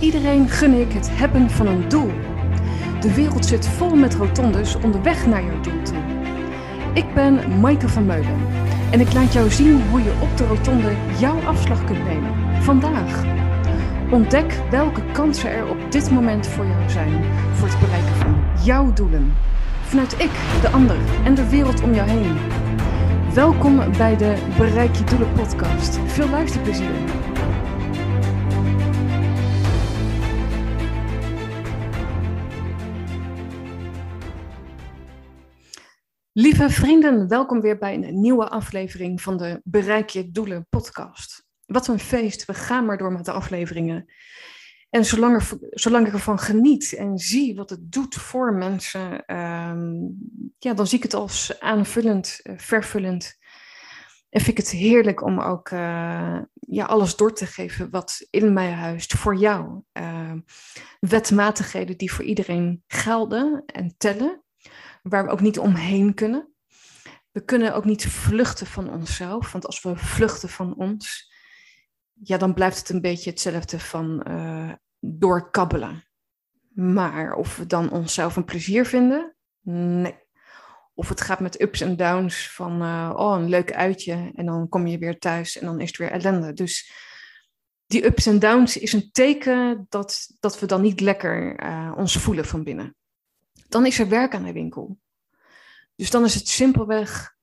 Iedereen gun ik het hebben van een doel. De wereld zit vol met rotondes onderweg naar jouw doel toe. Ik ben Maaike van Meulen en ik laat jou zien hoe je op de rotonde jouw afslag kunt nemen. Vandaag. Ontdek welke kansen er op dit moment voor jou zijn voor het bereiken van jouw doelen. Vanuit ik, de ander en de wereld om jou heen. Welkom bij de Bereik je Doelen podcast. Veel luisterplezier. Lieve vrienden, welkom weer bij een nieuwe aflevering van de Bereik je Doelen podcast. Wat een feest, we gaan maar door met de afleveringen. En zolang, er, zolang ik ervan geniet en zie wat het doet voor mensen, ehm, ja, dan zie ik het als aanvullend, uh, vervullend. En vind ik het heerlijk om ook uh, ja, alles door te geven wat in mij huist voor jou. Uh, wetmatigheden die voor iedereen gelden en tellen waar we ook niet omheen kunnen. We kunnen ook niet vluchten van onszelf, want als we vluchten van ons, ja, dan blijft het een beetje hetzelfde van uh, doorkabbelen. Maar of we dan onszelf een plezier vinden? Nee. Of het gaat met ups en downs van, uh, oh, een leuk uitje en dan kom je weer thuis en dan is het weer ellende. Dus die ups en downs is een teken dat, dat we dan niet lekker uh, ons voelen van binnen dan is er werk aan de winkel. Dus dan is het simpelweg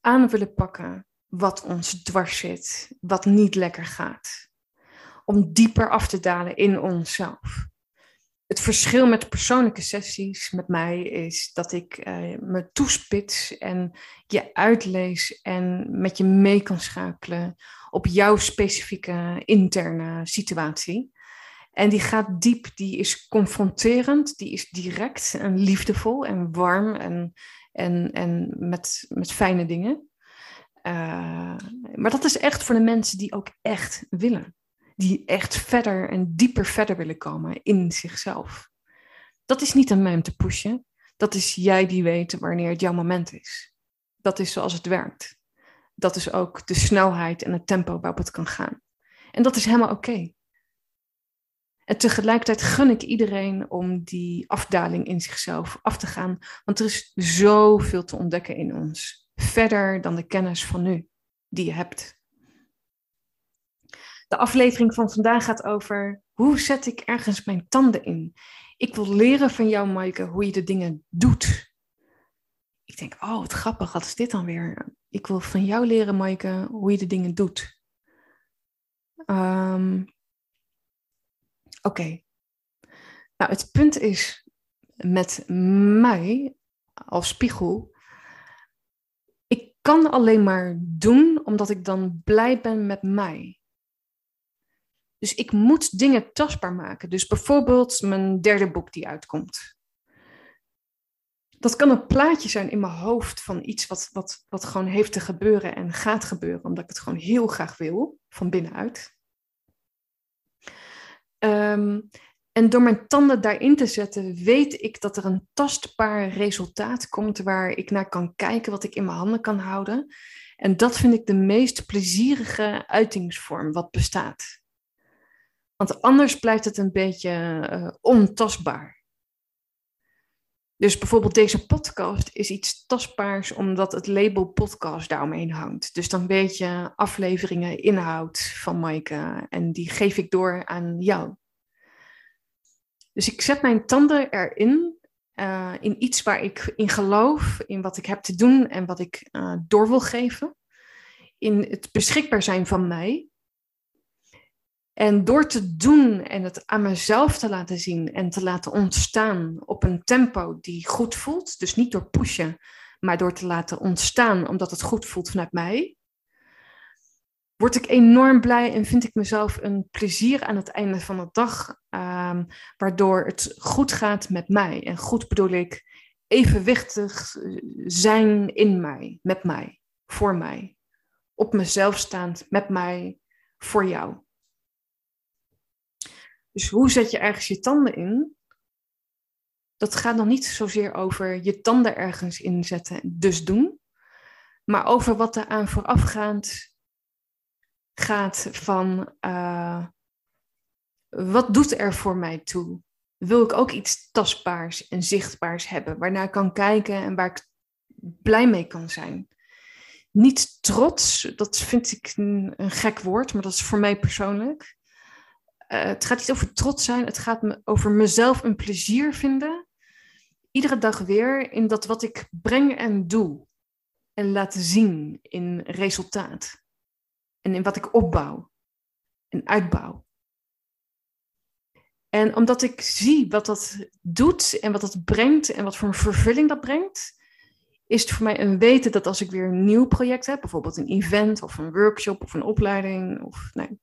aan willen pakken wat ons dwars zit, wat niet lekker gaat. Om dieper af te dalen in onszelf. Het verschil met persoonlijke sessies met mij is dat ik uh, me toespits en je uitlees en met je mee kan schakelen op jouw specifieke interne situatie. En die gaat diep, die is confronterend, die is direct en liefdevol en warm en, en, en met, met fijne dingen. Uh, maar dat is echt voor de mensen die ook echt willen. Die echt verder en dieper verder willen komen in zichzelf. Dat is niet aan mij om te pushen. Dat is jij die weet wanneer het jouw moment is. Dat is zoals het werkt. Dat is ook de snelheid en het tempo waarop het kan gaan. En dat is helemaal oké. En tegelijkertijd gun ik iedereen om die afdaling in zichzelf af te gaan. Want er is zoveel te ontdekken in ons. Verder dan de kennis van nu die je hebt. De aflevering van vandaag gaat over hoe zet ik ergens mijn tanden in. Ik wil leren van jou, Maaike, hoe je de dingen doet. Ik denk, oh, wat grappig, wat is dit dan weer? Ik wil van jou leren, Maaike, hoe je de dingen doet. Um, Oké. Nou, het punt is met mij als spiegel. Ik kan alleen maar doen omdat ik dan blij ben met mij. Dus ik moet dingen tastbaar maken. Dus bijvoorbeeld mijn derde boek die uitkomt. Dat kan een plaatje zijn in mijn hoofd van iets wat, wat, wat gewoon heeft te gebeuren en gaat gebeuren, omdat ik het gewoon heel graag wil, van binnenuit. Um, en door mijn tanden daarin te zetten, weet ik dat er een tastbaar resultaat komt waar ik naar kan kijken, wat ik in mijn handen kan houden. En dat vind ik de meest plezierige uitingsvorm wat bestaat. Want anders blijft het een beetje uh, ontastbaar. Dus bijvoorbeeld deze podcast is iets tastbaars omdat het label podcast daaromheen hangt. Dus dan weet je afleveringen, inhoud van Maaike en die geef ik door aan jou. Dus ik zet mijn tanden erin, uh, in iets waar ik in geloof, in wat ik heb te doen en wat ik uh, door wil geven. In het beschikbaar zijn van mij. En door te doen en het aan mezelf te laten zien en te laten ontstaan op een tempo die goed voelt, dus niet door pushen, maar door te laten ontstaan omdat het goed voelt vanuit mij, word ik enorm blij en vind ik mezelf een plezier aan het einde van de dag, um, waardoor het goed gaat met mij. En goed bedoel ik evenwichtig zijn in mij, met mij, voor mij, op mezelf staand, met mij, voor jou. Dus hoe zet je ergens je tanden in? Dat gaat nog niet zozeer over je tanden ergens inzetten, dus doen. Maar over wat er aan voorafgaand gaat van uh, wat doet er voor mij toe? Wil ik ook iets tastbaars en zichtbaars hebben, waarnaar ik kan kijken en waar ik blij mee kan zijn? Niet trots, dat vind ik een, gek woord, maar dat is voor mij persoonlijk. Uh, het gaat niet over trots zijn, het gaat me over mezelf een plezier vinden. Iedere dag weer in dat wat ik breng en doe. En laat zien in resultaat. En in wat ik opbouw en uitbouw. En omdat ik zie wat dat doet en wat dat brengt en wat voor een vervulling dat brengt, is het voor mij een weten dat als ik weer een nieuw project heb, bijvoorbeeld een event of een workshop of een opleiding, of nee,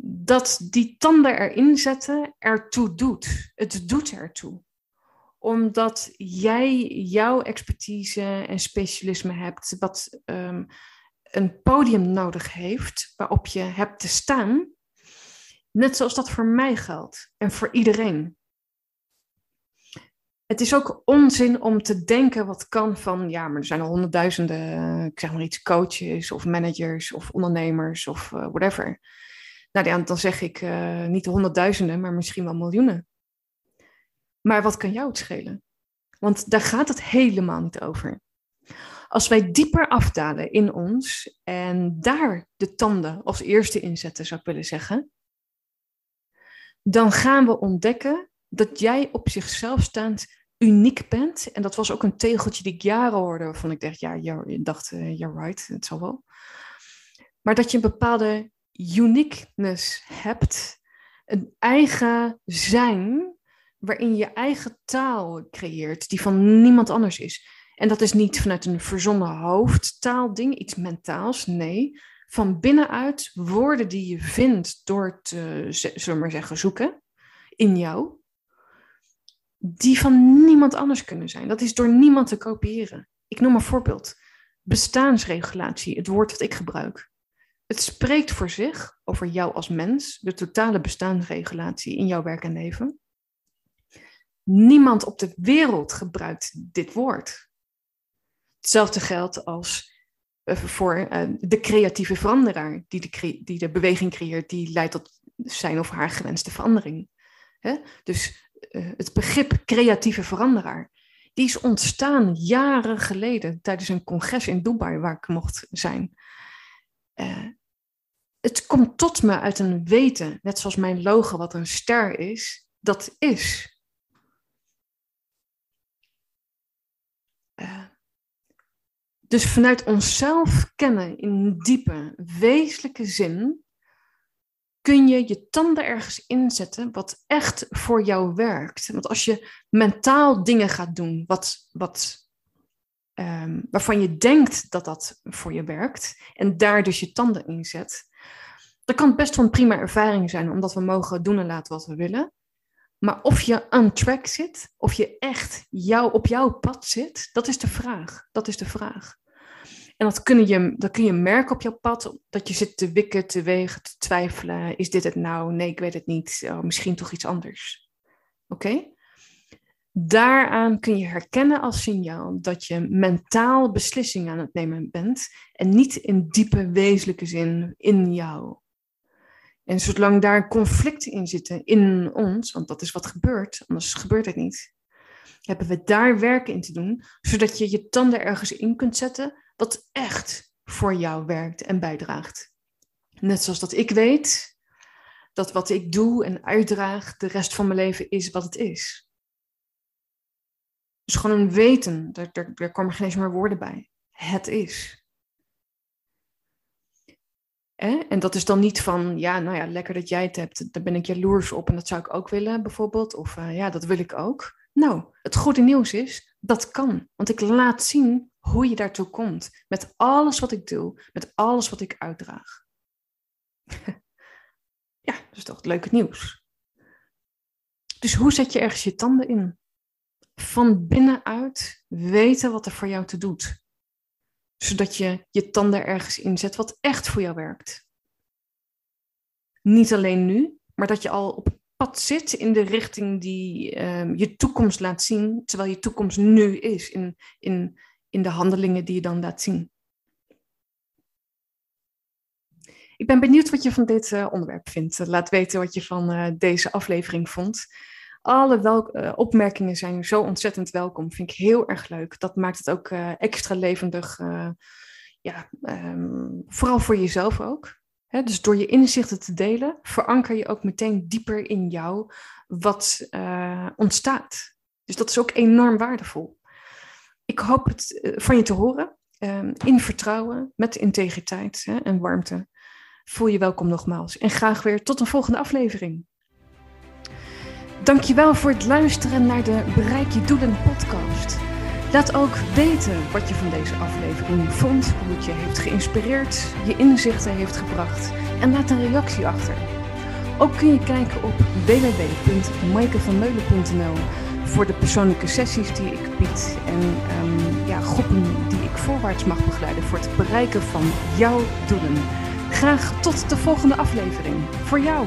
dat die tanden erin zetten ertoe doet. Het doet ertoe. Omdat jij jouw expertise en specialisme hebt, wat um, een podium nodig heeft waarop je hebt te staan. Net zoals dat voor mij geldt en voor iedereen. Het is ook onzin om te denken wat kan van, ja, maar er zijn al honderdduizenden, ik zeg maar iets, coaches of managers of ondernemers of uh, whatever. Nou, dan zeg ik uh, niet honderdduizenden, maar misschien wel miljoenen. Maar wat kan jou het schelen? Want daar gaat het helemaal niet over. Als wij dieper afdalen in ons en daar de tanden als eerste inzetten, zou ik willen zeggen, dan gaan we ontdekken dat jij op zichzelf staand uniek bent. En dat was ook een tegeltje die ik jaren hoorde, waarvan ik dacht, ja, je dacht, uh, you're right, het zal wel. Maar dat je een bepaalde uniqueness hebt, een eigen zijn, waarin je eigen taal creëert, die van niemand anders is. En dat is niet vanuit een verzonnen hoofdtaalding, iets mentaals, nee. Van binnenuit woorden die je vindt door te, zullen maar zeggen, zoeken in jou, die van niemand anders kunnen zijn. Dat is door niemand te kopiëren. Ik noem een voorbeeld. Bestaansregulatie, het woord dat ik gebruik. Het spreekt voor zich over jou als mens, de totale bestaansregulatie in jouw werk en leven. Niemand op de wereld gebruikt dit woord. Hetzelfde geldt als uh, voor uh, de creatieve veranderaar die de, die de beweging creëert, die leidt tot zijn of haar gewenste verandering. Dus uh, het begrip creatieve veranderaar, die is ontstaan jaren geleden tijdens een congres in Dubai waar ik mocht zijn. Het komt tot me uit een weten, net zoals mijn logo wat een ster is, dat is. Uh, dus vanuit onszelf kennen in diepe, wezenlijke zin, kun je je tanden ergens inzetten wat echt voor jou werkt. Want als je mentaal dingen gaat doen wat, wat, um, waarvan je denkt dat dat voor je werkt, en daar dus je tanden in zet, dat kan best wel een prima ervaring zijn, omdat we mogen doen en laten wat we willen. Maar of je on track zit, of je echt jou, op jouw pad zit, dat is de vraag. Dat is de vraag. En dat kun, je, dat kun je merken op jouw pad, dat je zit te wikken, te wegen, te twijfelen. Is dit het nou? Nee, ik weet het niet. Oh, misschien toch iets anders. Oké? Daaraan kun je herkennen als signaal dat je mentaal beslissingen aan het nemen bent en niet in diepe wezenlijke zin in jou. En zolang daar conflicten in zitten in ons, want dat is wat gebeurt, anders gebeurt het niet, hebben we daar werk in te doen, zodat je je tanden ergens in kunt zetten wat echt voor jou werkt en bijdraagt. Net zoals dat ik weet dat wat ik doe en uitdraag de rest van mijn leven is wat het is. Dus gewoon een weten, daar, daar, daar komen geen eens meer woorden bij. Het is. En dat is dan niet van, ja, nou ja, lekker dat jij het hebt, daar ben ik jaloers op en dat zou ik ook willen, bijvoorbeeld. Of uh, ja, dat wil ik ook. Nou, het goede nieuws is, dat kan. Want ik laat zien hoe je daartoe komt. Met alles wat ik doe, met alles wat ik uitdraag. ja, dat is toch het leuke nieuws. Dus hoe zet je ergens je tanden in? Van binnenuit weten wat er voor jou te doet zodat je je tanden ergens inzet wat echt voor jou werkt. Niet alleen nu, maar dat je al op pad zit in de richting die um, je toekomst laat zien, terwijl je toekomst nu is, in, in, in de handelingen die je dan laat zien. Ik ben benieuwd wat je van dit uh, onderwerp vindt. Laat weten wat je van uh, deze aflevering vond. Alle uh, opmerkingen zijn zo ontzettend welkom. Vind ik heel erg leuk. Dat maakt het ook extra levendig. ja, um, vooral voor jezelf ook. Dus door je inzichten te delen, veranker je ook meteen dieper in jou wat ontstaat. Dus dat is ook enorm waardevol. Ik hoop het van je te horen. Um, in vertrouwen, met integriteit hè, en warmte voel je welkom nogmaals. En graag weer tot een volgende aflevering. Dankjewel voor het luisteren naar de Bereik je Doelen podcast. Laat ook weten wat je van deze aflevering vond, hoe het je heeft geïnspireerd, je inzichten heeft gebracht en laat een reactie achter. Ook kun je kijken op www.maikevanmeulen.nl voor de persoonlijke sessies die ik bied en um, ja, groepen die ik voorwaarts mag begeleiden voor het bereiken van jouw doelen. Graag tot de volgende aflevering. Voor jou.